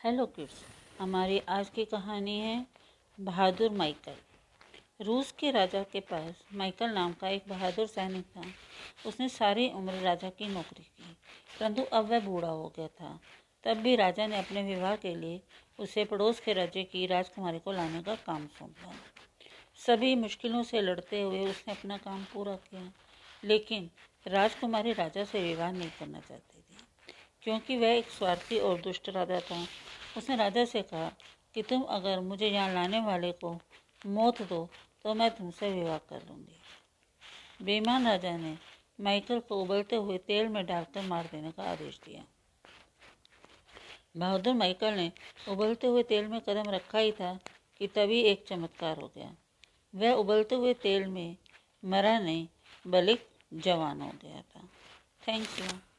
Hello kids हमारी आज की कहानी है बहादुर माइकल। रूस के राजा के पास माइकल नाम का एक बहादुर सैनिक था। उसने सारी उम्र राजा की नौकरी की, परंतु अब वह बूढ़ा हो गया था। तब भी राजा ने अपने विवाह के लिए उसे पड़ोस के राज्य की राजकुमारी को लाने का काम सौंपा। सभी मुश्किलों से लड़ते हुए उसने अपना काम पूरा किया, लेकिन राजकुमारी राजा से विवाह नहीं करना चाहती थी। क्योंकि वह एक स्वार्थी और दुष्ट राजा था। उसने राजा से कहा कि तुम अगर मुझे यहाँ लाने वाले को मौत दो तो मैं तुमसे विवाह कर लूँगी। बेईमान राजा ने माइकल को उबलते हुए तेल में डालकर मार देने का आदेश दिया। बहादुर माइकल ने उबलते हुए तेल में कदम रखा ही था कि तभी एक चमत्कार हो गया। वह उबलते हुए तेल में मरा नहीं, बल्कि जवान हो गया था। Thank you.